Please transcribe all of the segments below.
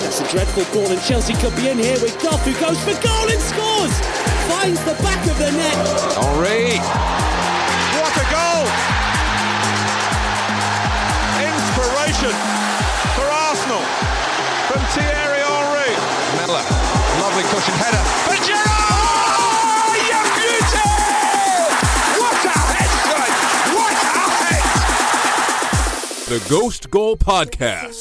That's a dreadful ball, and Chelsea could be in here with Goff, who goes for goal and scores. Finds the back of the net. Henri. What a goal! Inspiration for Arsenal from Thierry Henry. Miller, lovely cushion header. For Giroud! Oh, you beauty! What a head! What a head! The Ghost Goal Podcast.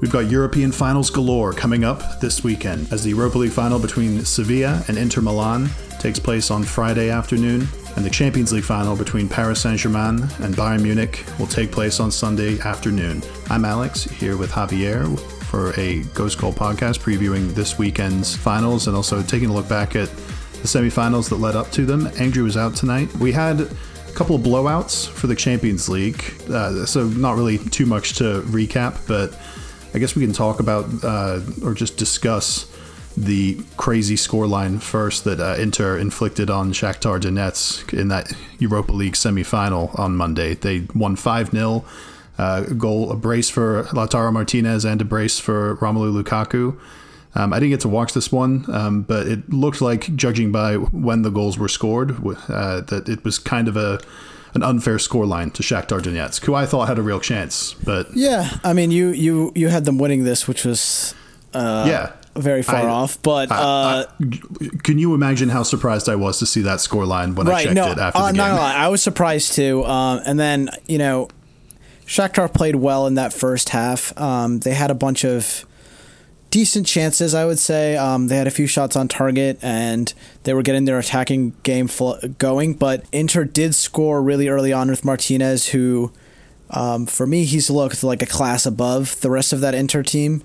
We've got European finals galore coming up this weekend as the Europa League final between Sevilla and Inter Milan takes place on Friday afternoon, and the Champions League final between Paris Saint Germain and Bayern Munich will take place on Sunday afternoon. I'm Alex here with Javier for a Ghost Goal podcast previewing this weekend's finals and also taking a look back at the semifinals that led up to them. Andrew was out tonight. We had a couple of blowouts for the Champions League, uh, so not really too much to recap, but I guess we can talk about uh, or just discuss the crazy scoreline first that uh, Inter inflicted on Shakhtar Donetsk in that Europa League semifinal on Monday. They won 5 0. Uh, goal, a brace for Lautaro Martinez and a brace for Romelu Lukaku. Um, I didn't get to watch this one, um, but it looked like, judging by when the goals were scored, uh, that it was kind of a an unfair scoreline to Shakhtar Donetsk, who I thought had a real chance. But Yeah, I mean, you you you had them winning this, which was uh, yeah, very far I- off. But I- uh, I- can you imagine how surprised I was to see that scoreline when I checked no, it after uh, the game? lie, I was surprised too. Um, and then you know, Shakhtar played well in that first half. Um, they had a bunch of decent chances, I would say. Um, they had a few shots on target and they were getting their attacking game fl- going. But Inter did score really early on with Martinez, who, um, for me, he's looked like a class above the rest of that Inter team.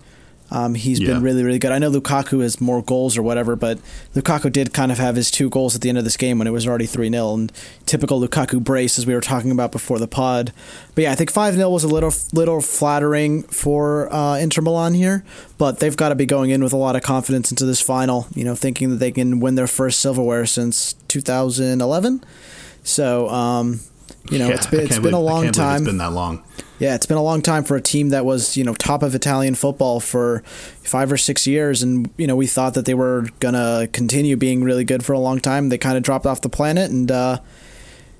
Um, he's Yeah. been really, really good. I know Lukaku has more goals or whatever, but Lukaku did kind of have his two goals at the end of this game when it was already 3 0. And typical Lukaku brace, as we were talking about before the pod. But yeah, I think 5 0 was a little little flattering for uh, Inter Milan here, but they've got to be going in with a lot of confidence into this final, you know, thinking that they can win their first silverware since 2011. So, um, you know, Yeah, it's been, it's been a believe- I long time. It's been that long. Yeah, it's been a long time for a team that was, you know, top of Italian football for five or six years. And, you know, we thought that they were going to continue being really good for a long time. They kind of dropped off the planet. And, uh,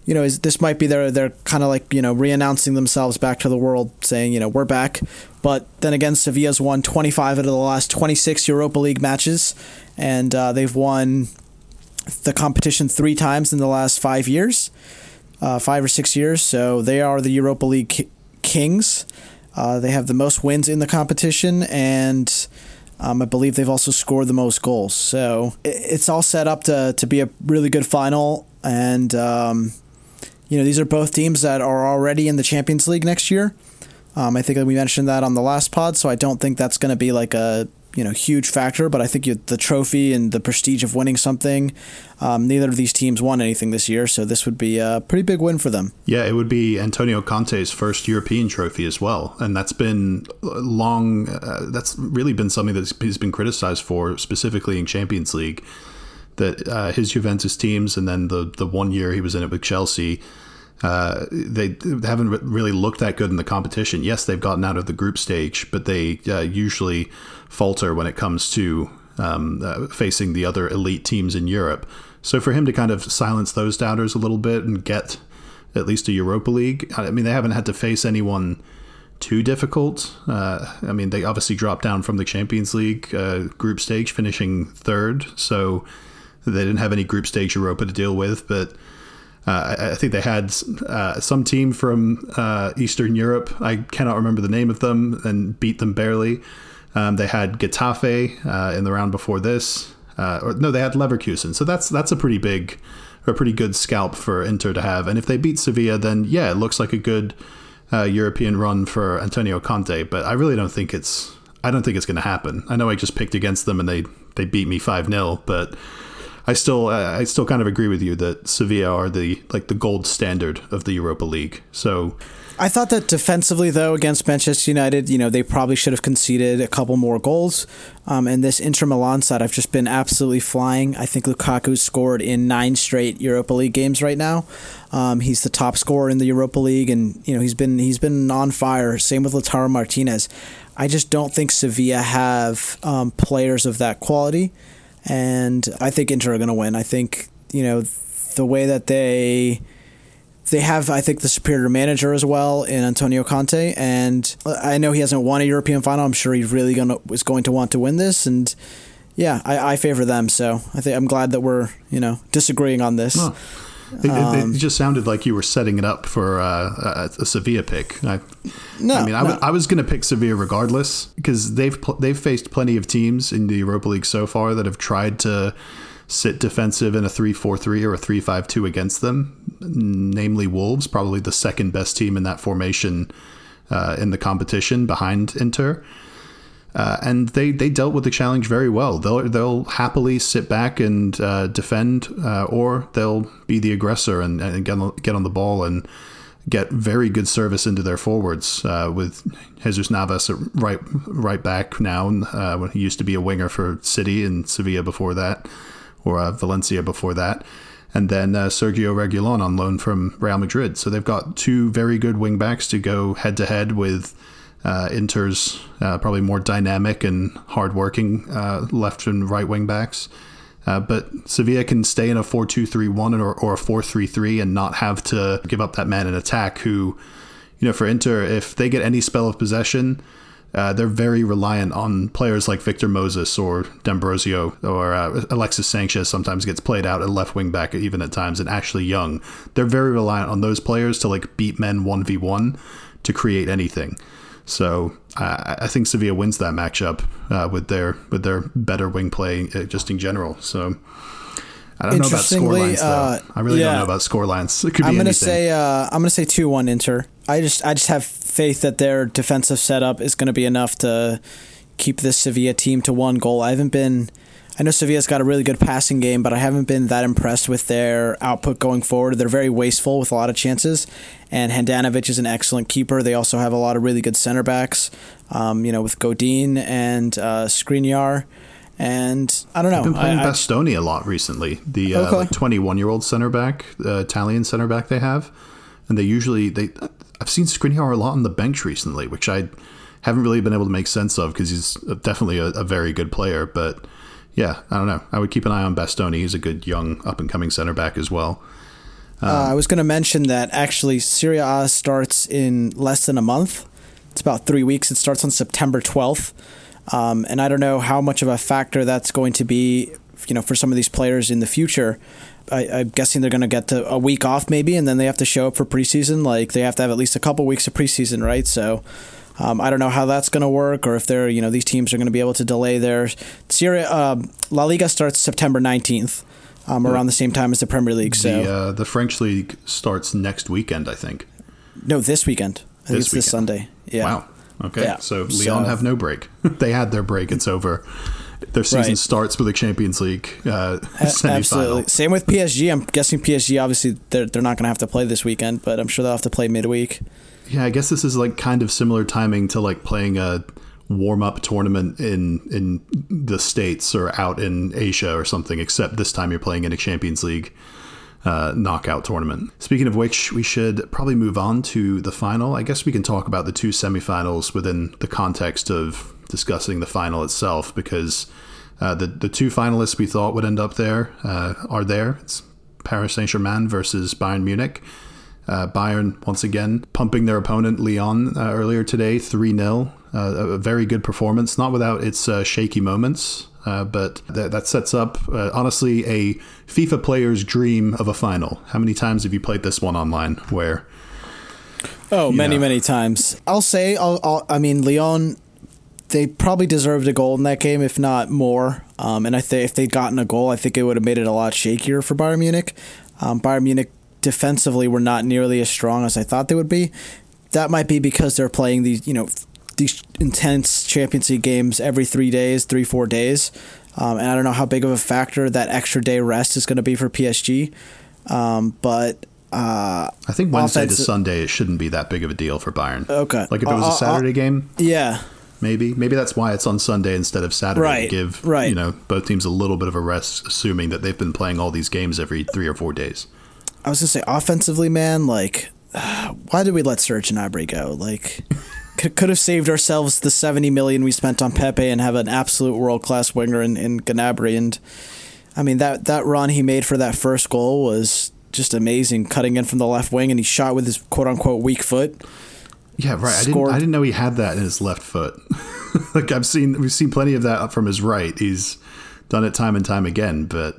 you know, is, this might be their, they're kind of like, you know, re-announcing themselves back to the world, saying, you know, we're back. But then again, Sevilla's won 25 out of the last 26 Europa League matches. And uh, they've won the competition three times in the last five years uh, five or six years. So they are the Europa League kings. Uh, they have the most wins in the competition, and um, I believe they've also scored the most goals. So it's all set up to, to be a really good final. And, um, you know, these are both teams that are already in the Champions League next year. Um, I think we mentioned that on the last pod, so I don't think that's going to be like a you know huge factor. But I think you, the trophy and the prestige of winning something, um, neither of these teams won anything this year, so this would be a pretty big win for them. Yeah, it would be Antonio Conte's first European trophy as well, and that's been long. Uh, that's really been something that he's been criticized for, specifically in Champions League. That uh, his Juventus teams, and then the the one year he was in it with Chelsea, uh, they, haven't really looked that good in the competition. Yes, they've gotten out of the group stage, but they uh, usually falter when it comes to um, uh, facing the other elite teams in Europe. So for him to kind of silence those doubters a little bit and get at least a Europa League, I mean, they haven't had to face anyone too difficult. Uh, I mean, they obviously dropped down from the Champions League uh, group stage, finishing third. So they didn't have any group stage Europa to deal with, but. Uh, I, think they had uh, some team from uh, Eastern Europe. I cannot remember the name of them and beat them barely. Um, they had Getafe uh, in the round before this. Uh, or no, they had Leverkusen. So that's that's a pretty big, a pretty good scalp for Inter to have. And if they beat Sevilla, then yeah, it looks like a good European run for Antonio Conte. But I really don't think it's I don't think it's going to happen. I know I just picked against them and they they beat me five 0 but I still uh, I still kind of agree with you that Sevilla are the like the gold standard of the Europa League. So I thought that defensively, though, against Manchester United, you know, they probably should have conceded a couple more goals. Um, and this Inter Milan side, I've just been absolutely flying. I think Lukaku scored in nine straight Europa League games right now. Um, he's the top scorer in the Europa League, and you know he's been he's been on fire. Same with Lautaro Martinez. I just don't think Sevilla have um, players of that quality, and I think Inter are going to win. I think you know the way that they they have, I think, the superior manager as well in Antonio Conte, and I know he hasn't won a European final. I'm sure he's really gonna was going to want to win this, and yeah, I, I favor them. So I think I'm glad that we're you know disagreeing on this. It, um, it, just sounded like you were setting it up for uh, a, a, Sevilla pick. I, no, I mean, I, no. w- I was going to pick Sevilla regardless because they've pl- they've faced plenty of teams in the Europa League so far that have tried to sit defensive in a 3-4-3 or a 3-5-2 against them, namely Wolves, probably the second best team in that formation uh, in the competition behind Inter. Uh, and they, they dealt with the challenge very well. They'll they'll happily sit back and uh, defend, uh, or they'll be the aggressor and, and, get on, get on the ball and get very good service into their forwards. Uh, with Jesus Navas right right back now, uh, when he used to be a winger for City and Sevilla before that, or uh, Valencia before that. And then Sergio Reguilon on loan from Real Madrid. So they've got two very good wing backs to go head to head with uh, Inter's uh, probably more dynamic and hardworking uh, left and right wing backs. Uh, but Sevilla can stay in a 4 2 3 1 or, or a 4 3 3 and not have to give up that man in attack. Who, you know, for Inter, if they get any spell of possession, uh, they're very reliant on players like Victor Moses or D'Ambrosio or uh, Alexis Sanchez sometimes gets played out at left wing back even at times and Ashley Young. They're very reliant on those players to like beat men 1v1 to create anything. So I, I think Sevilla wins that matchup uh, with their with their better wing play uh, just in general. So I don't know about score lines though. Uh, I really yeah. don't know about score lines. It could be I'm gonna anything. say uh, I'm gonna say two one Inter. I just I just have faith that their defensive setup is going to be enough to keep this Sevilla team to one goal. I haven't been I know Sevilla's got a really good passing game, but I haven't been that impressed with their output going forward. They're very wasteful with a lot of chances, and Handanovic is an excellent keeper. They also have a lot of really good center backs, um, you know, with Godin and uh, Skriniar. And I don't know. I've been playing I, Bastoni a lot recently. The uh, Okay. like 21 year old center back, uh, Italian center back they have, and they usually they. I've seen Skriniar a lot on the bench recently, which I haven't really been able to make sense of because he's definitely a, a very good player, but yeah, I don't know. I would keep an eye on Bastoni. He's a good young up and coming center back as well. uh, I was going to mention that actually Serie A starts in less than a month. It's about three weeks. It starts on September 12th. Um, and I don't know how much of a factor that's going to be, you know, for some of these players in the future. I, I'm guessing they're going to get to a week off maybe, and then they have to show up for preseason. Like they have to have at least a couple weeks of preseason, right? So um, I don't know how that's going to work, or if they're, you know, these teams are going to be able to delay their Serie. Um, La Liga starts September 19th, um, around the same time as the Premier League. So The uh, the French league starts next weekend, I think. no, this weekend. I think This it's this. Sunday. Yeah. Wow. Okay. Yeah. So Lyon So- have no break. they had their break. It's over. Their season Right. starts with the Champions League uh, A-. Absolutely. Same with PSG. I'm guessing PSG. Obviously, they're they're not going to have to play this weekend, but I'm sure they'll have to play midweek. Yeah, I guess this is like kind of similar timing to like playing a warm up tournament in in the states or out in Asia or something. Except this time you're playing in a Champions League uh, knockout tournament. Speaking of which, we should probably move on to the final. I guess we can talk about the two semifinals within the context of discussing the final itself because uh, the the two finalists we thought would end up there uh, are there. It's Paris Saint Germain versus Bayern Munich. Uh, Bayern once again pumping their opponent Lyon uh, earlier today, three 0 uh, A very good performance, not without its uh, shaky moments, uh, but that, that sets up uh, honestly a FIFA player's dream of a final. How many times have you played this one online? Where Oh, many Yeah. many times. I'll say. I'll, I'll, I mean, Lyon. They probably deserved a goal in that game, if not more. Um, and I think if they'd gotten a goal, I think it would have made it a lot shakier for Bayern Munich. Um, Bayern Munich defensively were not nearly as strong as I thought they would be. That might be because they're playing these, you know, these intense Champions League games every three days, three four days, um, and I don't know how big of a factor that extra day rest is going to be for PSG. Um, but Uh, I think Wednesday to Sunday it shouldn't be that big of a deal for Bayern. Okay. Like if it was Uh, uh, a Saturday game, yeah, maybe maybe that's why it's on Sunday instead of Saturday Right, to give right. you know both teams a little bit of a rest, assuming that they've been playing all these games every three or four days. I was gonna say offensively, man. Like, why did we let Serge Gnabry go? Like, could, could have saved ourselves the seventy million we spent on Pepe and have an absolute world class winger in, in Gnabry. And I mean that that run he made for that first goal was just amazing, cutting in from the left wing, and he shot with his quote unquote weak foot. Yeah, right. I didn't, I didn't know he had that in his left foot. like I've seen, we've seen plenty of that from his right. He's done it time and time again. But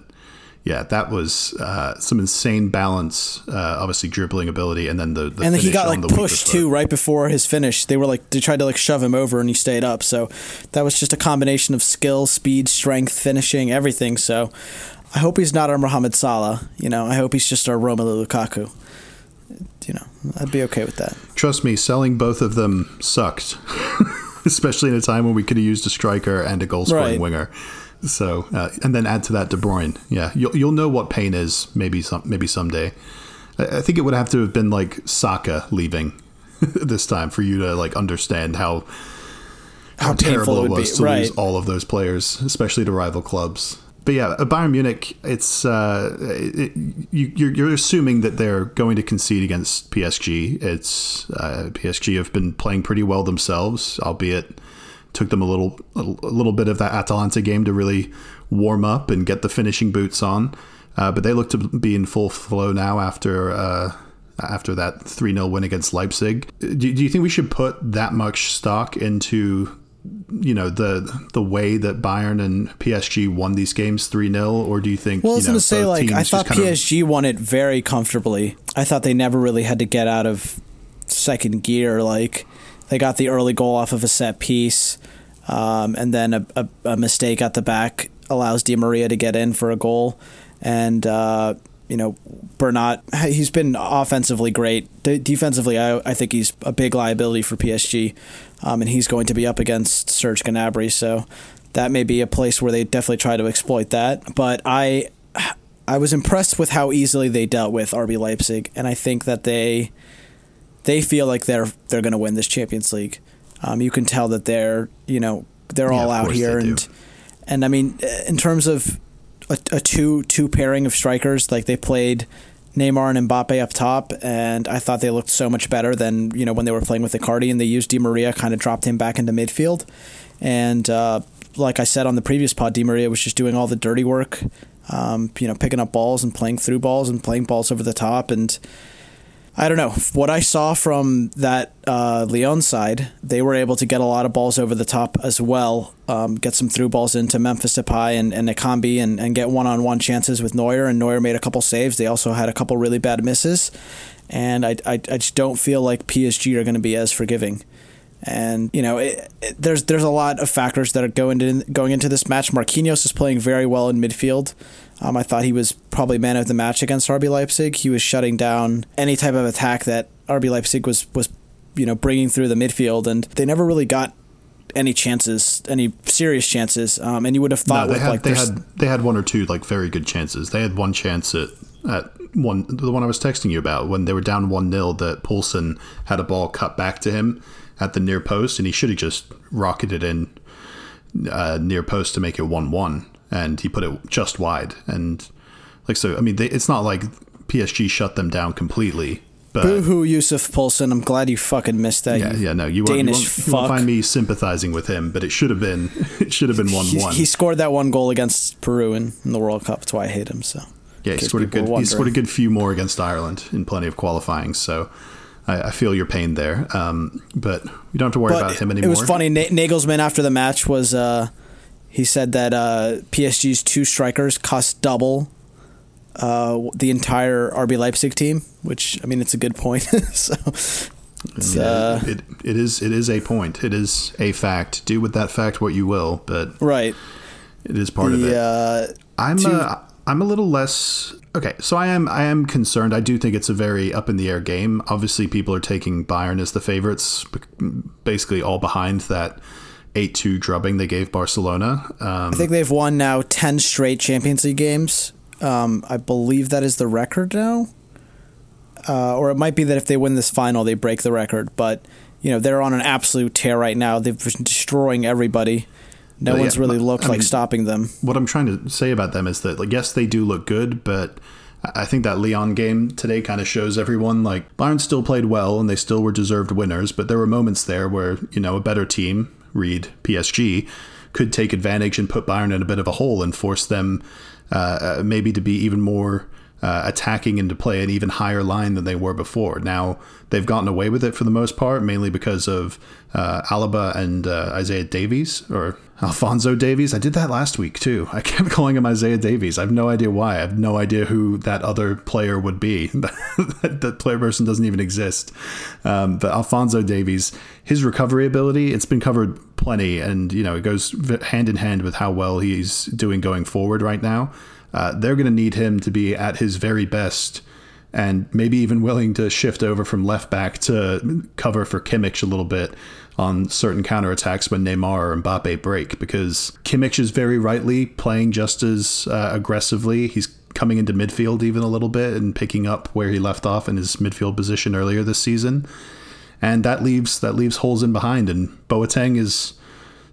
yeah, that was uh, some insane balance. Uh, obviously, dribbling ability, and then the, the and then he got like the pushed too right before his finish. They were like they tried to like shove him over and he stayed up. So that was just a combination of skill, speed, strength, finishing, everything. So I hope he's not our Mohamed Salah. You know, I hope he's just our Romelu Lukaku. You know, I'd be okay with that. Trust me, selling both of them sucked, especially in a time when we could have used a striker and a goal scoring Right. winger. So, uh, and then add to that De Bruyne. Yeah, you'll you'll know what pain is. Maybe some maybe someday. I, I think it would have to have been like Saka leaving this time for you to like understand how how, How terrible it was be, to right. lose all of those players, especially to rival clubs. But yeah, uh, Bayern Munich. It's uh, it, you, you're, you're assuming that they're going to concede against PSG. It's uh, PSG have been playing pretty well themselves, albeit took them a little a little bit of that Atalanta game to really warm up and get the finishing boots on. Uh, but they look to be in full flow now after uh, after that three 0 win against Leipzig. Do, do you think we should put that much stock into you know the the way that Bayern and PSG won these games three 0 or do you think? Well, I was you know, going to say, like, I thought kind of- PSG won it very comfortably. I thought they never really had to get out of second gear. Like, they got the early goal off of a set piece, um, and then a, a, a mistake at the back allows Di Maria to get in for a goal. And, uh, you know, Bernat, he's been offensively great. De- defensively, I, I think he's a big liability for PSG, um, and he's going to be up against Serge Gnabry. So that may be a place where they definitely try to exploit that. But I, I was impressed with how easily they dealt with RB Leipzig, and I think that they, they feel like they're they're going to win this Champions League. Um, you can tell that they're you know they're Yeah, all out here, they do. and and I mean in terms of a, a two two pairing of strikers, like they played Neymar and Mbappe up top, and I thought they looked so much better than you know when they were playing with Icardi, and they used Di Maria, kind of dropped him back into midfield, and uh, like I said on the previous pod, Di Maria was just doing all the dirty work, um, you know, picking up balls and playing through balls and playing balls over the top, and I don't know what I saw from that uh, Lyon side. They were able to get a lot of balls over the top as well, um, get some through balls into Memphis Depay and, and Nakambi, and, and get one on one chances with Neuer. And Neuer made a couple saves. They also had a couple really bad misses, and I, I, I just don't feel like PSG are going to be as forgiving. And you know, it, it, there's there's a lot of factors that are going into going into this match. Marquinhos is playing very well in midfield. Um, I thought he was probably man of the match against RB Leipzig. He was shutting down any type of attack that RB Leipzig was was you know bringing through the midfield, and they never really got any chances, any serious chances. Um, and you would have No, thought they with had like they had they had one or two like very good chances. They had one chance at at one the one I was texting you about when they were down one 0 that Poulsen had a ball cut back to him at the near post and he should have just rocketed in uh, near post to make it one one and he put it just wide and like so I mean they, it's not like PSG shut them down completely. But Boo-hoo, Yusuf Poulsen. I'm glad you fucking missed that. yeah, you yeah, no, you won't, you won't, you won't find me sympathizing with him, but it should have been it should have been one He, one. he scored that one goal against Peru in, in the World Cup. That's why I hate him. So Yeah, he scored a good. He scored a good few more against Ireland in plenty of qualifying. So I, I feel your pain there. Um, but we don't have to worry about him anymore. It was funny. Na- Nagelsmann after the match was uh, he said that uh, PSG's two strikers cost double uh, the entire RB Leipzig team, which I mean it's a good point. so it's, Yeah, uh, it, it is it is a point. It is a fact. Do with that fact what you will, but right. it is part of it. Uh, I'm two- uh, I'm a little less okay. So I am I am concerned. I do think it's a very up in the air game. Obviously, people are taking Bayern as the favorites, basically all behind that eight two drubbing they gave Barcelona. Um, I think they've won now ten straight Champions League games. Um, I believe that is the record now. uh, or it might be that if they win this final, they break the record. But you know they're on an absolute tear right now. They've been destroying everybody. No But, yeah, one's really looked I like mean- stopping them. what I'm trying to say about them is that, like, yes, they do look good, but I I think that Lyon game today kind of shows everyone like Bayern still played well and they still were deserved winners, but there were moments there where you know a better team, read PSG, could take advantage and put Bayern in a bit of a hole and force them uh, uh, maybe to be even more. Uh, attacking and to play an even higher line than they were before. Now they've gotten away with it for the most part, mainly because of uh, Alaba and uh, Isaiah Davies or Alphonso Davies. I did that last week too. I kept calling him Isaiah Davies. I have no idea why. I have no idea who that other player would be. that, player person doesn't even exist. Um, but Alphonso Davies, his recovery ability, it's been covered plenty, and you know it goes hand in hand with how well he's doing going forward right now. Uh, they're going to need him to be at his very best and maybe even willing to shift over from left back to cover for Kimmich a little bit on certain counterattacks when Neymar or Mbappe break because Kimmich is very rightly playing just as uh, aggressively. He's coming into midfield even a little bit and picking up where he left off in his midfield position earlier this season. And that leaves that leaves holes in behind and Boateng is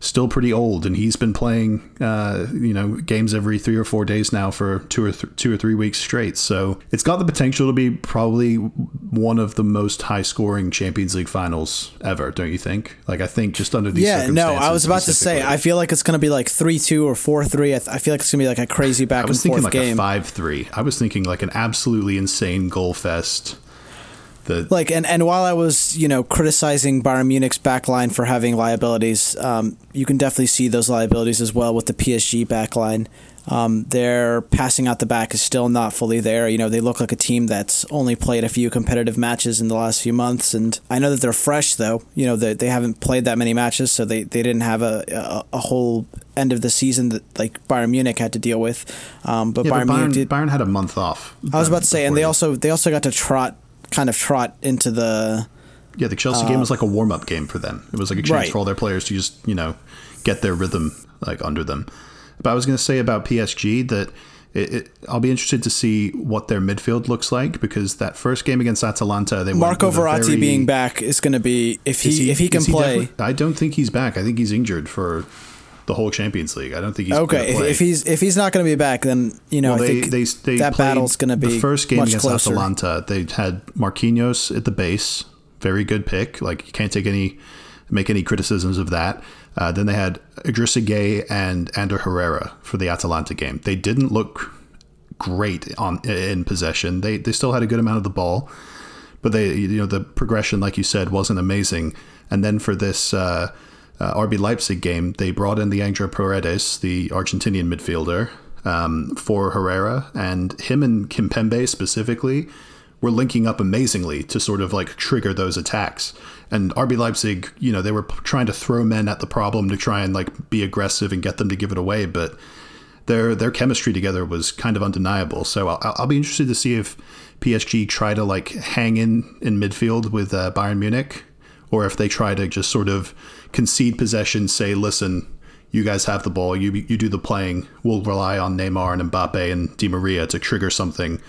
still pretty old, and he's been playing, uh, you know, games every three or four days now for two or th- two or three weeks straight. So it's got the potential to be probably one of the most high-scoring Champions League finals ever, don't you think? Like, I think just under these Yeah, no, I was about to say. I feel like it's going to be like three two or four three. I, th- I feel like it's going to be like a crazy back I was and thinking forth like game. a five-three. I was thinking like an absolutely insane goal fest. The like and, and while I was you know criticizing Bayern Munich's backline for having liabilities, um, you can definitely see those liabilities as well with the PSG backline. Um, their passing out the back is still not fully there. You know they look like a team that's only played a few competitive matches in the last few months, and I know that they're fresh though. You know they, they haven't played that many matches, so they, they didn't have a, a a whole end of the season that like Bayern Munich had to deal with. Um, but yeah, Bayern, but Bayern, Munich did. Bayern had a month off. I was about to say, and they also they also got to trot kind of trot into the Yeah, the Chelsea game was like a warm up game for them. It was like a chance Uh, Right. for all their players to just, you know, get their rhythm like under them. But I was going to say about PSG that it, it, I'll be interested to see what their midfield looks like because that first game against Atalanta, they Marco Verratti very- being back is going to be if he, Is if he can is play. I don't think he's back. I think he's injured for the whole Champions League. I don't think he's Okay, if, if he's if he's not going to be back, then you know Well, I they, think they, they that battle's going to be the first game against closer. Atalanta. They had Marquinhos at the base, very good pick. Like you can't take any make any criticisms of that. Uh, then they had Idrissa Gueye and Ander Herrera for the Atalanta game. They didn't look great on in possession. They they still had a good amount of the ball, but they you know the progression, like you said, wasn't amazing. And then for this. Uh, uh, RB Leipzig game, they brought in the Angel Paredes, the Argentinian midfielder, um, for Herrera, and him and Kimpembe specifically were linking up amazingly to sort of like trigger those attacks. And RB Leipzig, you know, they were trying to throw men at the problem to try and like be aggressive and get them to give it away, but their their chemistry together was kind of undeniable. So I'll, I'll be interested to see if PSG try to like hang in in midfield with uh, Bayern Munich, or if they try to just sort of concede possession, say, listen, you guys have the ball, you you do the playing. We'll rely on Neymar and Mbappe and Di Maria to trigger something.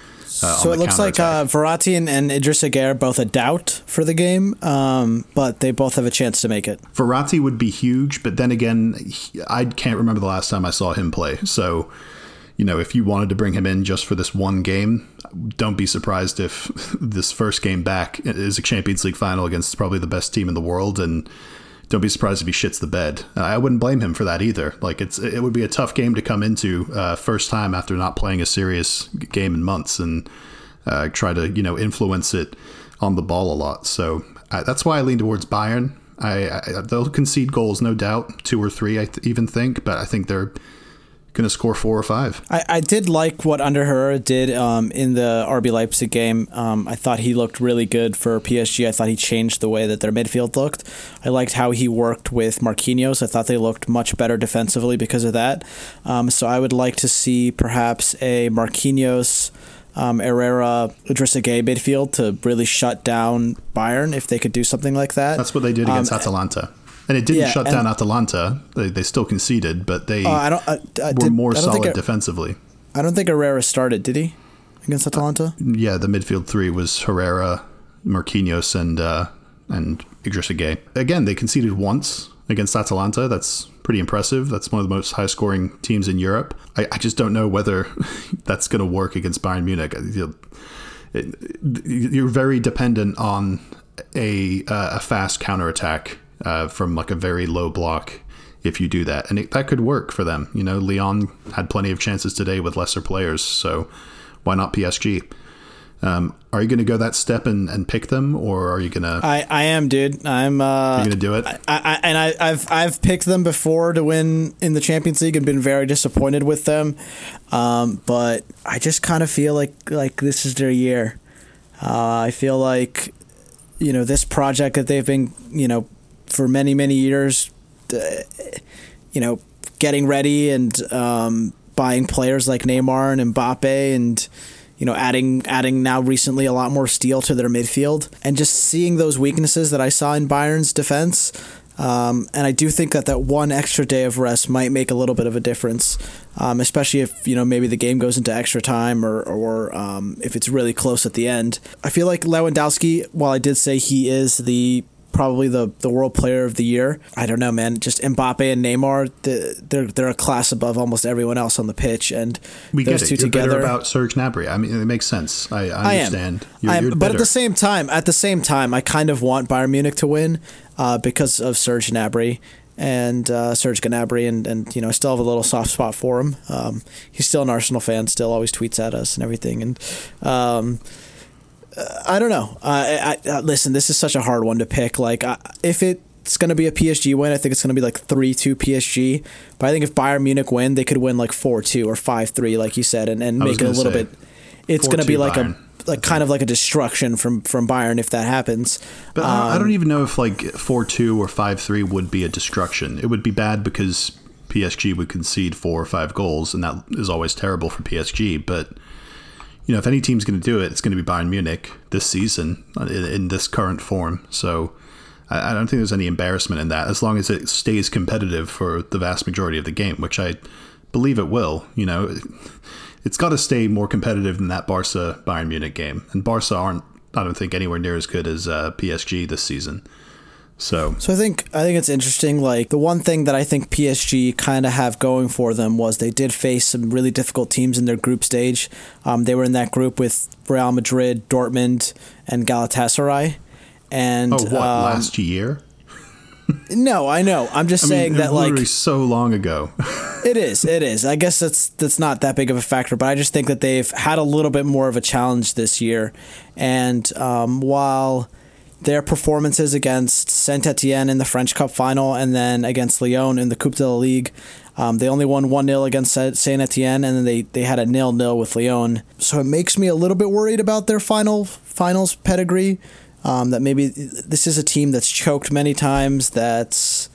Uh, So it looks like uh. Verratti and, and Idrissa Gueye are both a doubt for the game, um, but they both have a chance to make it. Verratti would be huge, but then again, he- I can't remember the last time I saw him play. So, you know, if you wanted to bring him in just for this one game, don't be surprised if this first game back is a Champions League final against probably the best team in the world, and don't be surprised if he shits the bed. I wouldn't blame him for that either. Like it's it would be a tough game to come into uh, first time after not playing a serious game in months and uh, try to you know influence it on the ball a lot. So uh, that's why I lean towards Bayern. I, I they'll concede goals, no doubt, two or three. I th- even think, but I think they're going to score four or five. I, I did like what Ander Herrera did um, in the RB Leipzig game. Um, I thought he looked really good for PSG. I thought he changed the way that their midfield looked. I liked how he worked with Marquinhos. I thought they looked much better defensively because of that. Um, so I would like to see perhaps a Marquinhos. Um, Herrera, Idrissa Gueye midfield to really shut down Bayern if they could do something like that. That's what they did against Um, Atalanta. And it didn't yeah, shut down Atalanta. They, they still conceded, but they Uh, I don't. I, I were did- more I don't think solid it- defensively. I don't think Herrera started. Did he? against Atalanta? Yeah, the midfield three was Herrera, Marquinhos, and uh, and Idrissa Gueye. Again, they conceded once against Atalanta. That's pretty impressive. That's one of the most high scoring teams in Europe. I, I just don't know whether that's going to work against Bayern Munich. You are very dependent on a, uh, a fast counterattack uh, from like a very low block if you do that. And it, that could work for them. You know, Lyon had plenty of chances today with lesser players. So why not PSG? Um, are you going to go that step and, and pick them, or are you going to? I, I am, dude. I'm. Uh, you going to do it? I, I, and I, I've I've picked them before to win in the Champions League and been very disappointed with them, um, but I just kind of feel like like this is their year. Uh, I feel like, you know, this project that they've been, you know, for many many years, uh, you know, getting ready and um, buying players like Neymar and Mbappe and you know, adding adding now recently a lot more steel to their midfield, and just seeing those weaknesses that I saw in Bayern's defense. Um, and I do think that that one extra day of rest might make a little bit of a difference, um, especially if you know maybe the game goes into extra time or or um, if it's really close at the end. I feel like Lewandowski, while I did say he is the probably the, the world player of the year. I don't know, man. Just Mbappe and Neymar, they're they're a class above almost everyone else on the pitch, and we those get it. two You're together. about Serge Gnabry. I mean, it makes sense. I, I understand. I am. You're, I am. but at the same time, at the same time, I kind of want Bayern Munich to win uh, because of Serge Gnabry and uh, Serge Gnabry, and, and you know I still have a little soft spot for him. Um, he's still an Arsenal fan, still always tweets at us and everything, and. Um, I don't know. I, I, listen. This is such a hard one to pick. Like, I, if it's going to be a PSG win, I think it's going to be like three two PSG. But I think if Bayern Munich win, they could win like four two or five three, like you said, and, and make it a little bit. It's going to be like Bayern. a like kind of like a destruction from from Bayern if that happens. But I I don't Um, even know if like four two or five three would be a destruction. It would be bad because PSG would concede four or five goals, and that is always terrible for PSG. But you know, if any team's going to do it, it's going to be Bayern Munich this season uh, in, in this current form. So I, I don't think there's any embarrassment in that, as long as it stays competitive for the vast majority of the game, which I believe it will. You know, it's got to stay more competitive than that Barca Bayern Munich game, and Barca aren't. I don't think anywhere near as good as uh, PSG this season. So So I think I think it's interesting. Like the one thing that I think PSG kind of have going for them was they did face some really difficult teams in their group stage. Um, they were in that group with Real Madrid, Dortmund, and Galatasaray. And oh, what um, last year? no, I know. I'm just I saying mean, that like so long ago. it is, it is. I guess that's that's not that big of a factor, but I just think that they've had a little bit more of a challenge this year. And um, while their performances against Saint Etienne in the French Cup final and then against Lyon in the Coupe de la Ligue, um, they only won 1 0 against Saint Etienne and then they, they had a nil nil with Lyon. So it makes me a little bit worried about their final finals pedigree. Um, that maybe this is a team that's choked many times, that's,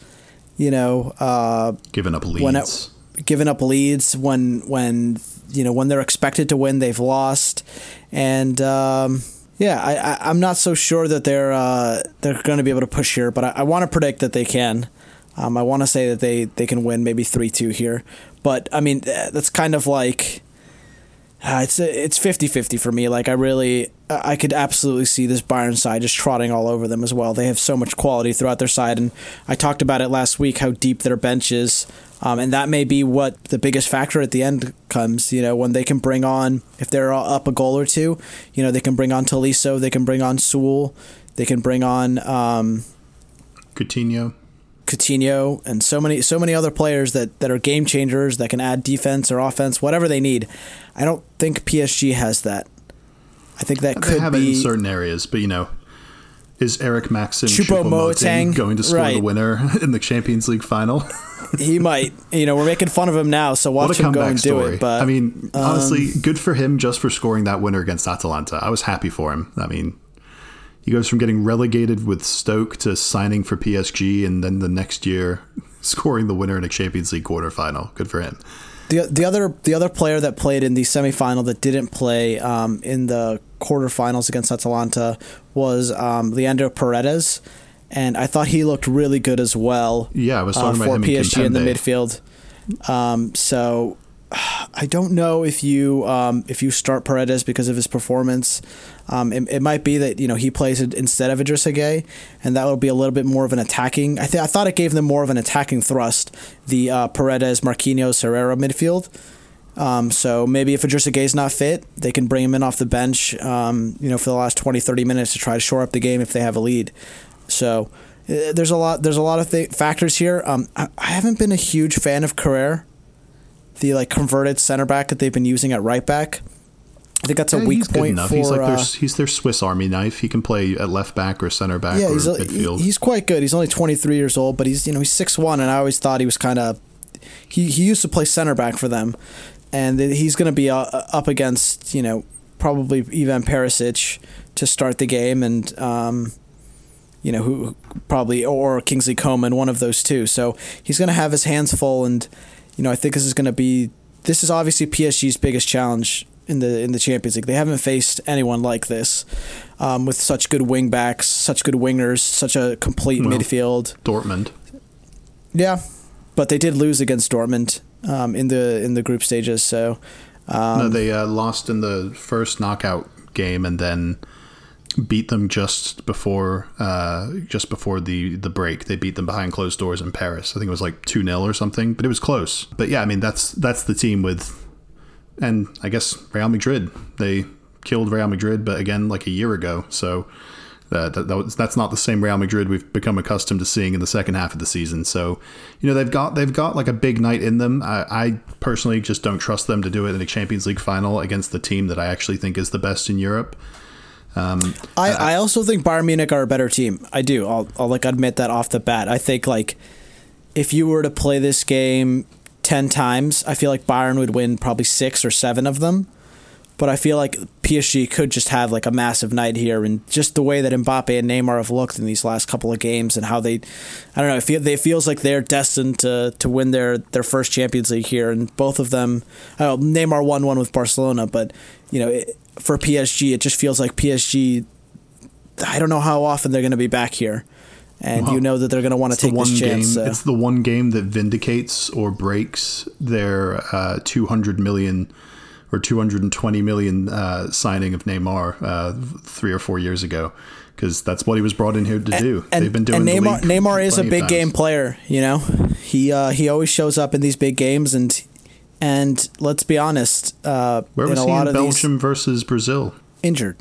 you know, uh, Giving up leads. when it, giving up leads when when you know when they're expected to win they've lost and um, yeah I, I I'm not so sure that they're uh, they're going to be able to push here but I, I want to predict that they can. Um, I want to say that they they can win maybe 3-2 here. But I mean that's kind of like uh, it's it's 50-50 for me. Like I really I could absolutely see this Bayern side just trotting all over them as well. They have so much quality throughout their side and I talked about it last week how deep their bench is um, and that may be what the biggest factor at the end comes. You know, when they can bring on, if they're up a goal or two, you know, they can bring on Tolisso, they can bring on Sewell, they can bring on um, Coutinho. Coutinho, and so many, so many other players that, that are game changers that can add defense or offense, whatever they need. I don't think PSG has that. I think that They could have it be in certain areas, but you know, is Eric Maxim Choupo-Moting, Choupo-Moting going to score right. the winner in the Champions League final? he might. You know, we're making fun of him now, so watch him go and do story! it. But I mean, honestly, good for him just for scoring that winner against Atalanta. I was happy for him. I mean, he goes from getting relegated with Stoke to signing for PSG, and then the next year scoring the winner in a Champions League quarterfinal. Good for him. The, the other the other player that played in the semifinal that didn't play um, in the quarterfinals against Atalanta was um, Leandro Paredes, and I thought he looked really good as well. Yeah, I was talking uh, about for him PSG in the midfield. Um, so I don't know if you um, if you start Paredes because of his performance. Um, it, it might be that you know he plays it instead of Idrissa Gueye, and that would be a little bit more of an attacking. I th- I thought it gave them more of an attacking thrust. The uh, Paredes, Marquinhos, Herrera midfield. Um, so maybe if Idrissa Gueye's not fit, they can bring him in off the bench. Um, you know, for the last 20, 30 minutes to try to shore up the game if they have a lead. So uh, there's a lot. There's a lot of th- factors here. Um, I, I haven't been a huge fan of Kehrer the like converted center back that they've been using at right back. I think that's a Yeah, weak he's good point enough. for. he's like uh, their he's their Swiss Army knife. He can play at left back or center back yeah, or he's, midfield. he- he's quite good. He's only 23 years old, but he's you know he's six one, and I always thought he was kind of he he used to play center back for them, and he's going to be uh, up against you know probably Ivan Perisic to start the game, and um, you know who probably or Kingsley Coman, one of those two. So he's going to have his hands full, and you know I think this is going to be this is obviously PSG's biggest challenge in the in the Champions League. They haven't faced anyone like this um, with such good wing backs, such good wingers, such a complete Well, midfield. Dortmund. Yeah, but they did lose against Dortmund um, in the in the group stages. So um, no, they uh, lost in the first knockout game and then beat them just before uh, just before the the break. They beat them behind closed doors in Paris. I think it was like two 0 or something, but it was close. But yeah, I mean that's that's the team with, and I guess Real Madrid. They killed Real Madrid, but again like a year ago. So. Uh, that, that was, that's not the same Real Madrid we've become accustomed to seeing in the second half of the season. So, you know they've got they've got like a big night in them. I, I personally just don't trust them to do it in a Champions League final against the team that I actually think is the best in Europe. I, I also think Bayern Munich are a better team. I do. I'll, I'll like admit that off the bat. I think like if you were to play this game ten times, I feel like Bayern would win probably six or seven of them. But I feel like PSG could just have like a massive night here, and just the way that Mbappe and Neymar have looked in these last couple of games, and how they, I don't know, it, feel, it feels like they're destined to to win their their first Champions League here, and both of them, I know Neymar won one with Barcelona, but you know, it, for PSG, it just feels like PSG. I don't know how often they're going to be back here, and you know that they're going to want to the take one this game. chance. so- It's the one game that vindicates or breaks their uh, 200 million or 220 million uh, signing of Neymar uh, three or four years ago, because that's what he was brought in here to do. and, They've been doing and Neymar, Neymar is a big game player. You know, he uh, he always shows up in these big games, and and let's be honest, uh, Where in was a he lot in of Belgium versus Brazil? injured.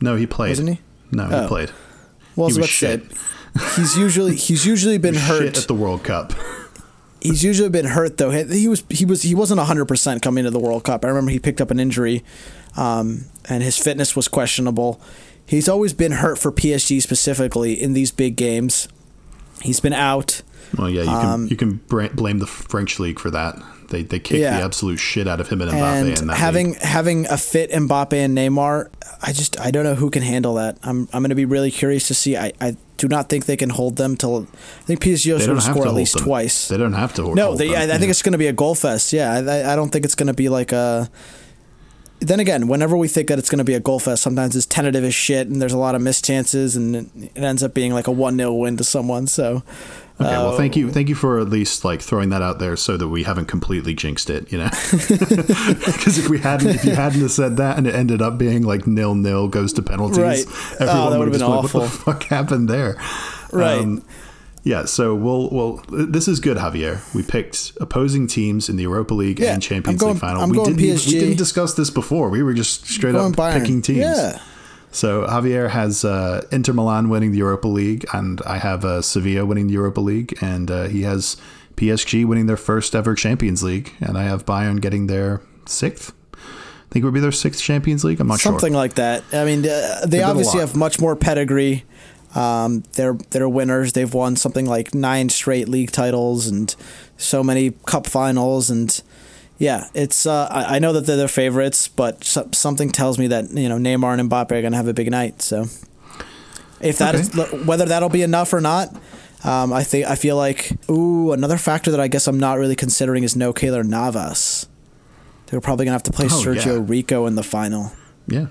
No, he played. Wasn't he? No, he Oh. played. Well, I He was about to he's usually he's usually been hurt. at the World Cup. He's usually been hurt though. He he was he was he wasn't hundred percent coming to the World Cup. I remember he picked up an injury, um, and his fitness was questionable. He's always been hurt for PSG specifically in these big games. He's been out. Well, yeah, you can Um, you can blame the French league for that. They they kicked Yeah. the absolute shit out of him and Mbappe and that having league. having a fit Mbappe and Neymar, I just I don't know who can handle that. I'm I'm going to be really curious to see. I, I do not think they can hold them till. I think PSG is going to score at least them. twice. They don't have to. hold- no, they, them. I, I think Yeah. it's going to be a goal fest. Yeah, I, I don't think it's going to be like a. Then again, whenever we think that it's going to be a goal fest, sometimes it's tentative as shit, and there's a lot of missed chances, and it, it ends up being like a one 0 win to someone. So. Okay, well, thank uh, you, thank you for at least like throwing that out there, so that we haven't completely jinxed it, you know. Because if we hadn't, if you hadn't have said that, and it ended up being like nil nil goes to penalties, Right. Oh, that everyone would would've have been What awful. the fuck happened there? Um, Right. yeah. So we'll well, this is good, Javier. We picked opposing teams in the Europa League Yeah, and Champions going- League final. I'm we going didn't PSG. we didn't discuss this before. We were just straight up Bayern. picking teams. Yeah. So Javier has uh, Inter Milan winning the Europa League, and I have uh, Sevilla winning the Europa League, and uh, he has PSG winning their first ever Champions League, and I have Bayern getting their sixth. I think it would be their sixth Champions League. I'm not something sure. Something like that. I mean, uh, they a obviously have much more pedigree. Um, they're they're winners. They've won something like nine straight league titles and so many cup finals. And yeah, it's uh, I, I know that they're their favorites, but so, something tells me that you know Neymar and Mbappe are going to have a big night. So if that is whether that'll be enough or not. Um, I think I feel like ooh another factor that I guess I'm not really considering is no Keylor Navas. They're probably gonna have to play Oh, Sergio yeah. Rico in the final. Yeah.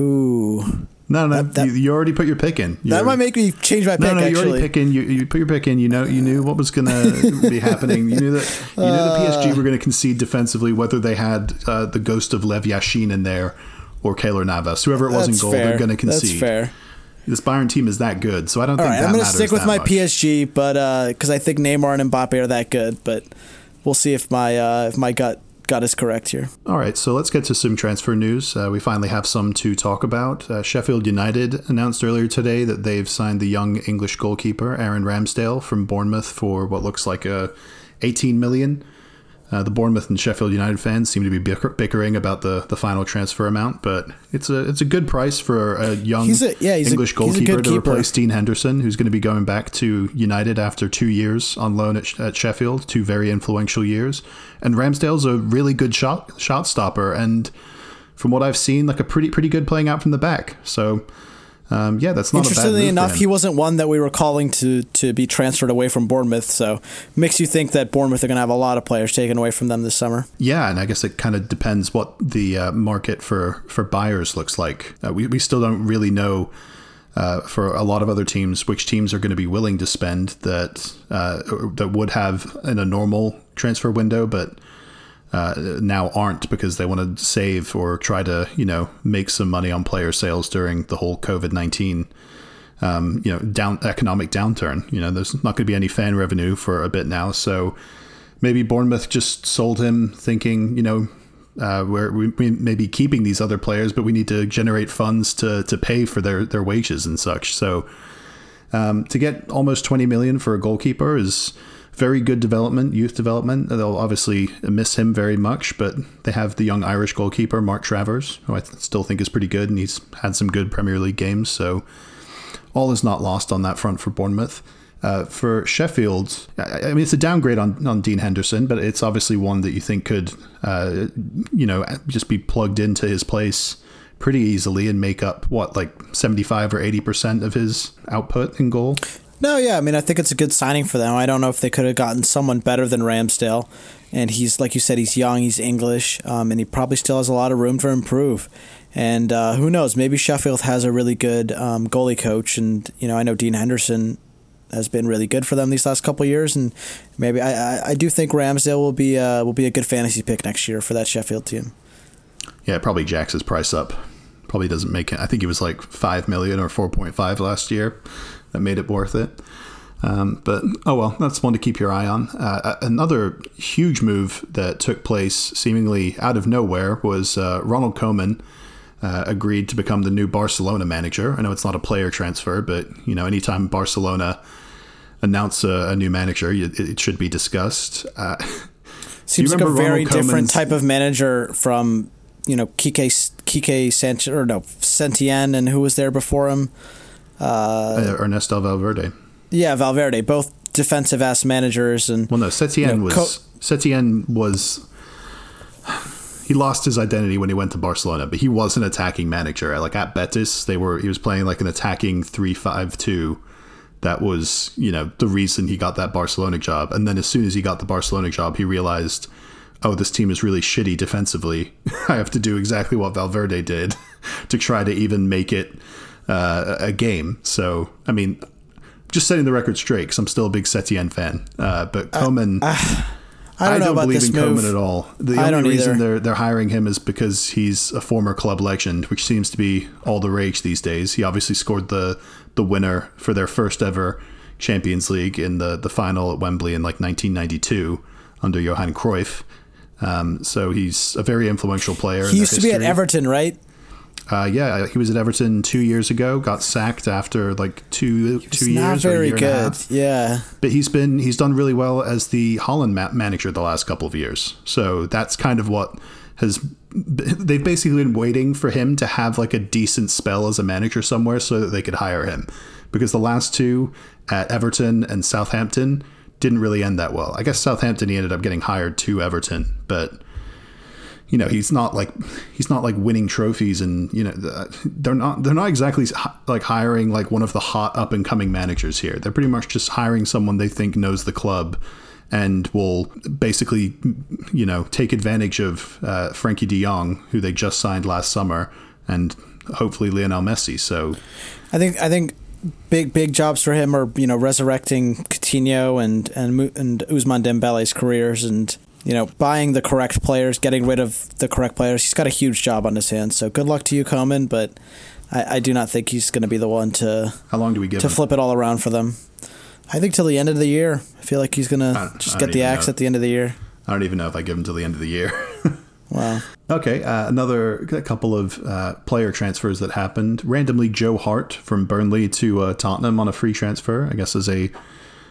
Ooh. No, no, That- that- you, you already put your pick in. That You're- might make me change my pick. No, no, you already pick in. You, you put your pick in. You know, you knew what was going to be happening. You knew that you knew the Uh. PSG were going to concede defensively, whether they had uh, the ghost of Lev Yashin in there or Keylor Navas, whoever it was in goal. fair. They're going to concede. That's fair. This Bayern team is that good, so I don't All think right, that I'm going to stick with my much. PSG, but because I think Neymar and Mbappe are that good, but we'll see if my uh, if my gut gut is correct here. All right, so let's get to some transfer news. Uh, we finally have some to talk about. Uh, Sheffield United announced earlier today that they've signed the young English goalkeeper Aaron Ramsdale from Bournemouth for what looks like a 18 million. Uh, the Bournemouth and Sheffield United fans seem to be bicker- bickering about the, the final transfer amount, but it's a it's a good price for a young He's a- yeah, he's English a goalkeeper to replace Dean Henderson, who's going to be going back to United after two years on loan at, at Sheffield, two very influential years. And Ramsdale's a really good shot shot stopper, and from what I've seen, like a pretty pretty good playing out from the back. So, um, yeah, that's not Interestingly enough, he wasn't one that we were calling to to be transferred away from Bournemouth. So makes you think that Bournemouth are going to have a lot of players taken away from them this summer. Yeah, and I guess it kind of depends what the uh, market for for buyers looks like. Uh, we we still don't really know uh, for a lot of other teams which teams are going to be willing to spend that uh, that would have in a normal transfer window, but uh, now aren't because they want to save or try to you know make some money on player sales during the whole COVID nineteen um, you know down economic downturn. You know, there's not going to be any fan revenue for a bit now, so maybe Bournemouth just sold him thinking, you know, uh, we're, we we may be keeping these other players, but we need to generate funds to to pay for their their wages and such. So um, to get almost 20 million for a goalkeeper is very good development, youth development. They'll obviously miss him very much, but they have the young Irish goalkeeper Mark Travers, who I th- still think is pretty good, and he's had some good Premier League games. So all is not lost on that front for Bournemouth. Uh, for Sheffield, I, I mean, it's a downgrade on, on Dean Henderson, but it's obviously one that you think could, uh, you know, just be plugged into his place pretty easily and make up what, like 75 or 80% of his output in goal. No, yeah, I mean, I think it's a good signing for them. I don't know if they could have gotten someone better than Ramsdale. And he's, like you said, he's young, he's English, um, and he probably still has a lot of room to improve. And uh, who knows? Maybe Sheffield has a really good um, goalie coach. And, you know, I know Dean Henderson has been really good for them these last couple years. And maybe I, I, I do think Ramsdale will be, uh, will be a good fantasy pick next year for that Sheffield team. Yeah, probably jacks his price up. Probably doesn't make it. I think he was like 5 million or 4.5 last year. That made it worth it. Um, but oh well, that's one to keep your eye on. Uh, another huge move that took place seemingly out of nowhere was uh, Ronald Koeman uh, agreed to become the new Barcelona manager. I know it's not a player transfer, but you know, anytime Barcelona announce a, a new manager, it, it should be discussed. Uh, Seems like a very Ronald different Koeman's- type of manager from you know Kike Kike Sanchez or no Setien and who was there before him. Uh, Ernesto Valverde. Yeah, Valverde, both defensive ass managers and Well, no, Setien You know, was Co- Setien was he lost his identity when he went to Barcelona, but he was an attacking manager. Like at Betis, they were he was playing like an attacking three five two. That was you know the reason he got that Barcelona job. And then as soon as he got the Barcelona job, he realized, oh, this team is really shitty defensively. I have to do exactly what Valverde did to try to even make it uh, a game. So I mean, just setting the record straight because I'm still a big Setien fan. Uh, but Koeman, I don't know about believe in move. Koeman at all. The I only don't reason either. they're they're hiring him is because he's a former club legend, which seems to be all the rage these days. He obviously scored the the winner for their first ever Champions League in the the final at Wembley in like 1992 under Johan Cruyff. Um, so he's a very influential player. in He used to be at. Everton, right? Uh, yeah, he was at Everton two years ago. Got sacked after like two two not years or a very year and a good. half. Yeah. But he's been he's done really well as the Holland ma- manager the last couple of years. So that's kind of what has they've basically been waiting for him to have like a decent spell as a manager somewhere so that they could hire him. Because the last two at Everton and Southampton didn't really end that well. I guess Southampton he ended up getting hired to Everton, but you know he's not like he's not like winning trophies and you know they're not they're not exactly like hiring like one of the hot up and coming managers here they're pretty much just hiring someone they think knows the club and will basically you know take advantage of uh, Frenkie De Jong who they just signed last summer and hopefully Lionel Messi. So I think I think big big jobs for him are you know resurrecting Coutinho and and and Ousmane Dembele's careers and you know buying the correct players, getting rid of the correct players. He's got a huge job on his hands. So good luck to you, Koeman. But I, I do not think he's going to be the one to how long do we give to him? flip it all around for them. I think till the end of the year. I feel like he's going to just get the axe know. at the end of the year. I don't even know if I give him till the end of the year. Wow. Okay, uh, another a couple of uh, player transfers that happened. Randomly, Joe Hart from Burnley to uh, Tottenham on a free transfer. I guess as a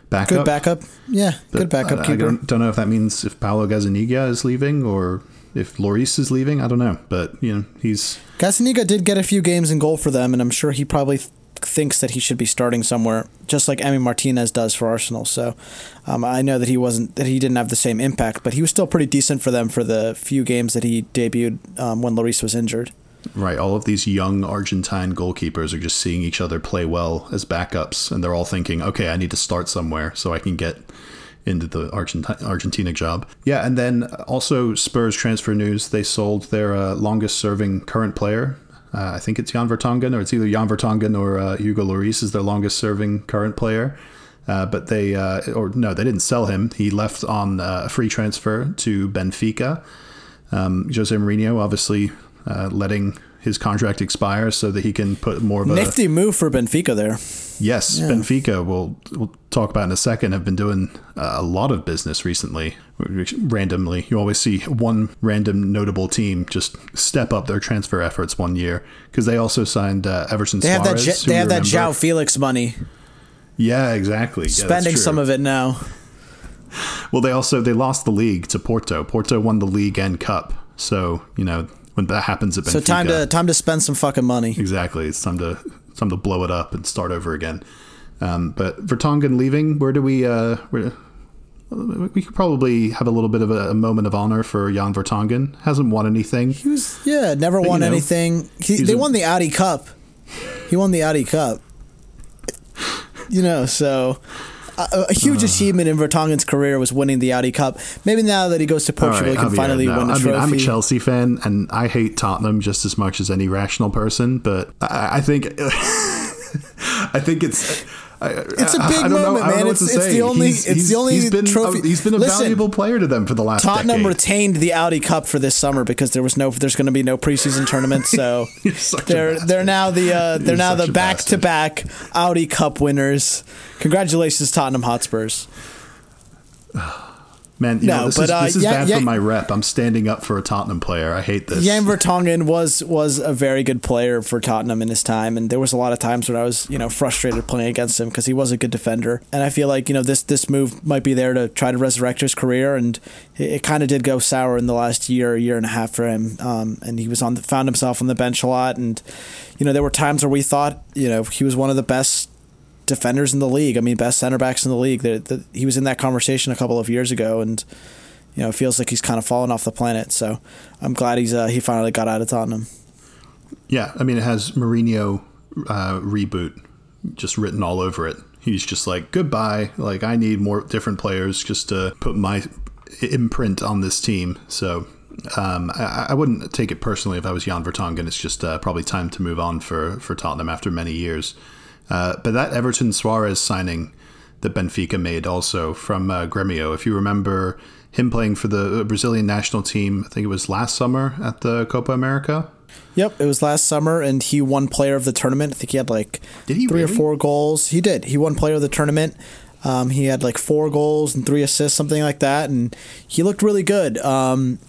backup. Good backup. Yeah, good backup I, I don't, don't know if that means if Paulo Gazzaniga is leaving or if Lloris is leaving. I don't know, but you know he's Gazzaniga did get a few games in goal for them, and I'm sure he probably th- thinks that he should be starting somewhere, just like Emi Martinez does for Arsenal. So um, I know that he wasn't that he didn't have the same impact, but he was still pretty decent for them for the few games that he debuted um, when Lloris was injured. Right. All of these young Argentine goalkeepers are just seeing each other play well as backups, and they're all thinking, "Okay, I need to start somewhere so I can get." into the Argentina, Argentina job. Yeah, and then also Spurs transfer news. They sold their uh, longest serving current player. Uh, I think it's Jan Vertonghen, or it's either Jan Vertonghen or uh, Hugo Lloris is their longest serving current player. Uh, but they, uh, or no, they didn't sell him. He left on uh, a free transfer to Benfica. Um, Jose Mourinho obviously uh, letting his contract expire so that he can put more of a Nifty move for Benfica there. Yes, Benfica. We'll we'll talk about in a second. Have been doing uh, a lot of business recently. Randomly, you always see one random notable team just step up their transfer efforts one year because they also signed uh, Everton They have that. Soares. They have that João Felix money. Yeah, exactly. Spending true. some of it now. Well, they also they lost the league to Porto. Porto won the league and cup. So you know when that happens at Benfica, So time to time to spend some fucking money. Exactly. It's time to time to blow it up and start over again. Um, but Vertonghen leaving, where do we? Uh, where, we could probably have a little bit of a, a moment of honor for Jan Vertonghen. Hasn't won anything. He was yeah, never won you know, anything. He, they a- won the Audi Cup. He won the Audi Cup. You know, so a, a huge uh. achievement in Vertonghen's career was winning the Audi Cup. Maybe now that he goes to Portugal, right, he can finally no. win the I mean, trophy. I'm a Chelsea fan, and I hate Tottenham just as much as any rational person. But I, I think, I think it's. I, It's a big I don't know- moment, man. It's- it's the only- He's- it's he's- the only he's been, trophy- A, he's been a Listen, valuable player to them for the last Tottenham decade. retained the Audi Cup for this summer because there was no there's going to be no preseason tournament, so You're such a they're they're now the uh, they're You're now the back to back Audi Cup winners. Congratulations, Tottenham Hotspurs. Man, you No, know, this but, is, uh, is yeah- bad yeah- for my rep. I'm standing up for a Tottenham player. I hate this. Jan Vertonghen was was a very good player for Tottenham in his time, and there was a lot of times when I was you know frustrated playing against him because he was a good defender, and I feel like you know this this move might be there to try to resurrect his career, and it, it kind of did go sour in the last year, year and a half for him, um, and he was on the, found himself on the bench a lot, and you know there were times where we thought you know he was one of the best defenders in the league. I mean, best center backs in the league. That he was in that conversation a couple of years ago, and you know, it feels like he's kind of fallen off the planet. So I'm glad he's uh, he finally got out of Tottenham. Yeah, I mean, it has Mourinho uh, reboot just written all over it. He's just like, goodbye. Like, I need more different players just to put my imprint on this team. So um, I, I wouldn't take it personally if I was Jan Vertonghen. It's just uh, probably time to move on for, for Tottenham after many years. Uh, but that Everton Soares signing that Benfica made also from uh, Gremio, if you remember him playing for the Brazilian national team, I think it was last summer at the Copa America. Yep, it was last summer, and he won Player of the Tournament. I think he had like he three or four goals. He did. He won Player of the Tournament. Um, he had like four goals and three assists, something like that, and he looked really good. Um,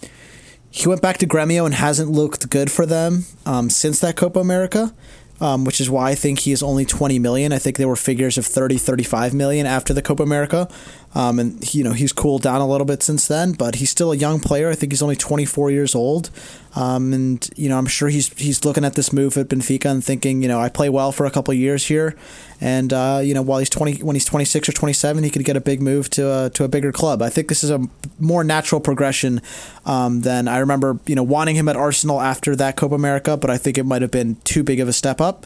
he went back to Gremio and hasn't looked good for them um, since that Copa America. Um, which is why I think he is only 20 million. I think there were figures of 30, 35 million after the Copa America. Um, and he, you know he's cooled down a little bit since then, but he's still a young player. I think he's only 24 years old, um, and you know I'm sure he's he's looking at this move at Benfica and thinking, you know, I play well for a couple years here, and uh, you know while he's 20 when he's 26 or 27, he could get a big move to a, to a bigger club. I think this is a more natural progression um, than I remember, you know, wanting him at Arsenal after that Copa America, but I think it might have been too big of a step up.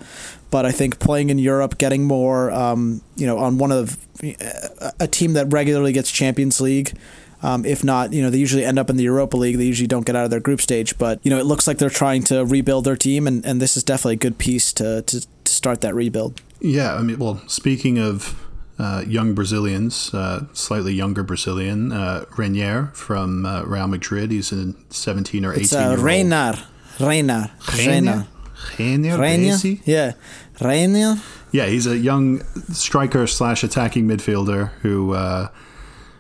But I think playing in Europe, getting more, um, you know, on one of a, a team that regularly gets Champions League, Um, if not, you know, they usually end up in the Europa League. They usually don't get out of their group stage. But you know, it looks like they're trying to rebuild their team, and, and this is definitely a good piece to, to, to start that rebuild. Yeah, I mean, well, speaking of uh, young Brazilians, uh, slightly younger Brazilian, uh, Reinier from uh, Real Madrid. He's a 17 or 18 It's uh, year old. Reinar, Reinar, Reinar. Messi? Yeah, Reinier. Yeah, he's a young striker slash attacking midfielder who. Uh,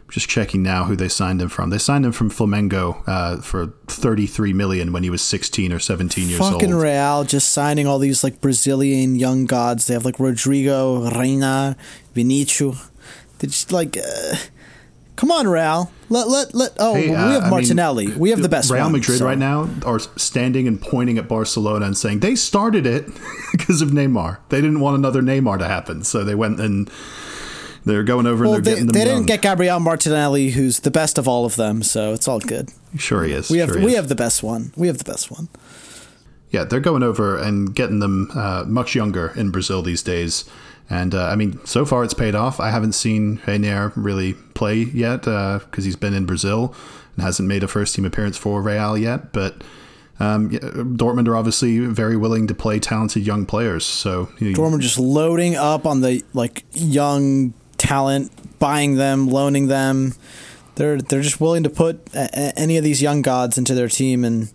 just checking now who they signed him from. They signed him from Flamengo uh, for 33 million when he was 16 or 17 years Fucking old. Fucking Real just signing all these like Brazilian young gods. They have like Rodrygo, Reina, Vinicius. They just like, uh, come on, Real. Let let let. Oh, Hey, we uh, have I mean, Martinelli. we have the best. Real one, Madrid so- right now are standing and pointing at Barcelona and saying they started it because of Neymar. They didn't want another Neymar to happen, so they went and they're going over Well, and they're they, getting them they young. didn't get Gabriel Martinelli, who's the best of all of them, so it's all good. sure he is. We have sure we is. have the best one. We have the best one. Yeah, they're going over and getting them uh, much younger in Brazil these days. And uh, I mean, so far it's paid off. I haven't seen Reinier really play yet because he's been in Brazil and hasn't made a first team appearance for Real yet. But um, yeah, Dortmund are obviously very willing to play talented young players. So you know, Dortmund just loading up on the like young talent, buying them, loaning them. They're they're just willing to put a- any of these young gods into their team and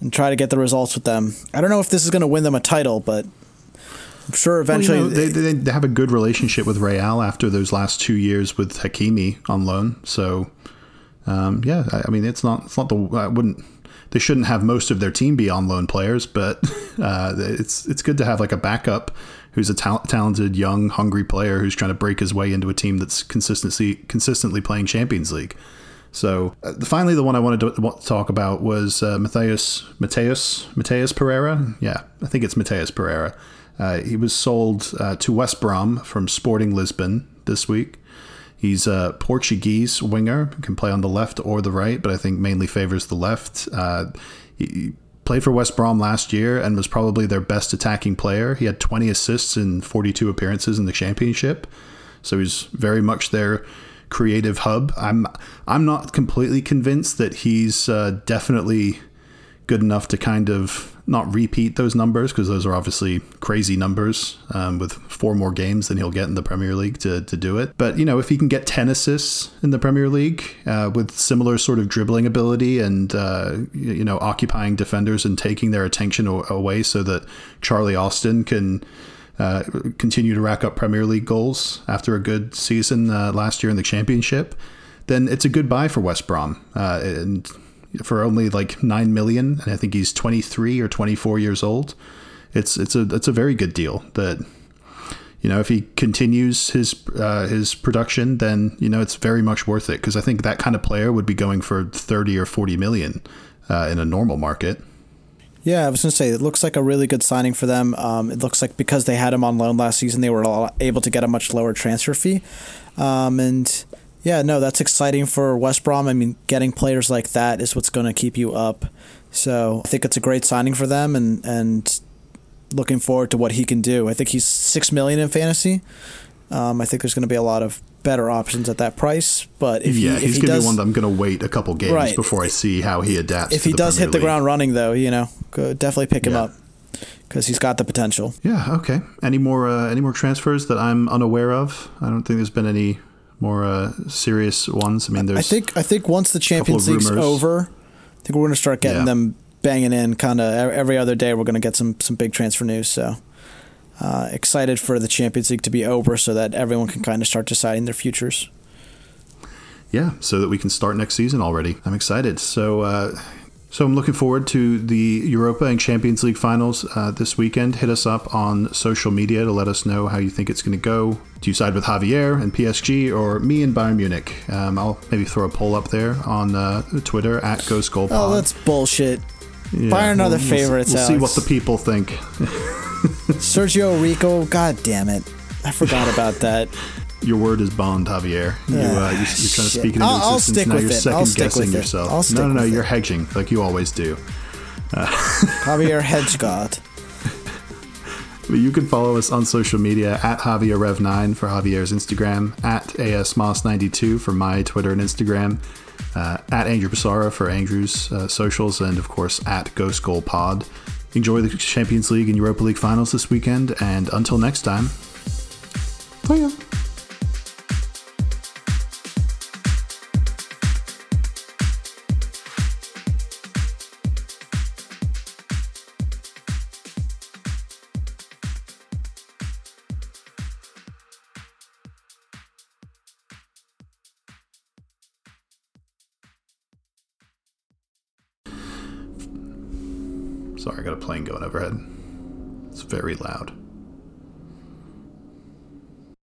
and try to get the results with them. I don't know if this is going to win them a title, but Sure Well, you eventually. know, they, they, they have a good relationship with Real after those last two years with Hakimi on loan. So, um, yeah, I, I mean, it's not it's not the I wouldn't they shouldn't have most of their team be on loan players, but uh, it's it's good to have like a backup who's a tal- talented, young, hungry player who's trying to break his way into a team that's consistently consistently playing Champions League. So uh, finally, the one I wanted to want to talk about was uh, Matheus Matheus Matheus Pereira. Yeah, I think it's Matheus Pereira. Uh, he was sold uh, to West Brom from Sporting Lisbon this week. He's a Portuguese winger, can play on the left or the right, but I think mainly favors the left. Uh, he played for West Brom last year and was probably their best attacking player. He had 20 assists in 42 appearances in the championship, so he's very much their creative hub. I'm I'm not completely convinced that he's uh, definitely good enough to kind of not repeat those numbers because those are obviously crazy numbers um, with four more games than he'll get in the Premier League to, to do it. But, you know, if he can get 10 assists in the Premier League uh, with similar sort of dribbling ability and, uh, you know, occupying defenders and taking their attention away so that Charlie Austin can uh, continue to rack up Premier League goals after a good season uh, last year in the Championship, then it's a good buy for West Brom. Uh, and for only like nine million, and I think he's 23 or 24 years old. It's it's a it's a very good deal. That you know if he continues his uh, his production, then you know it's very much worth it because I think that kind of player would be going for 30 or 40 million uh, in a normal market. Yeah, I was going to say it looks like a really good signing for them. Um, it looks like because they had him on loan last season, they were able to get a much lower transfer fee. Um, and yeah, no, that's exciting for West Brom. I mean, getting players like that is what's going to keep you up. So I think it's a great signing for them, and and looking forward to what he can do. I think he's six million in fantasy. Um, I think there's going to be a lot of better options at that price. But if yeah, he, if he's he going to does, be one that I'm going to wait a couple games Right. before I see how he adapts. if he does Premier hit the ground running, though, you know, definitely pick him Yeah. up because he's got the potential. Yeah. Okay. Any more uh, any more transfers that I'm unaware of? I don't think there's been any more uh, serious ones. I mean, there's I think I think once the Champions League's rumors. over, I think we're going to start getting Yeah. them banging in kind of every other day. We're going to get some some big transfer news. So uh, excited for the Champions League to be over so that everyone can kind of start deciding their futures. yeah, so that we can start next season already. I'm excited. So, uh, so I'm looking forward to the Europa and Champions League finals uh, this weekend. Hit us up on social media to let us know how you think it's going to go. Do you side with Javier and PSG or me and Bayern Munich? Um, I'll maybe throw a poll up there on uh, Twitter at Ghost Goal Oh, that's bullshit. Yeah, Bayern are the we'll- we'll- favorites, We'll, see what the people think. Sergio Rico, god damn it. I forgot about that. Your word is bond, Javier. You, uh, you're, you're trying to speak into I'll- I'll existence. stick now with you're it. second I'll stick guessing with it. yourself. I'll stick no, no, no. with You're it. hedging like you always do. Javier Hedgegard. But you can follow us on social media at JavierRev9 for Javier's Instagram, at ASMoss92 for my Twitter and Instagram. uh, at Andrew Basara for Andrew's uh, socials, and of course at Ghost Goal Pod. Enjoy the Champions League and Europa League finals this weekend, and until next time, bye. Going overhead. It's very loud.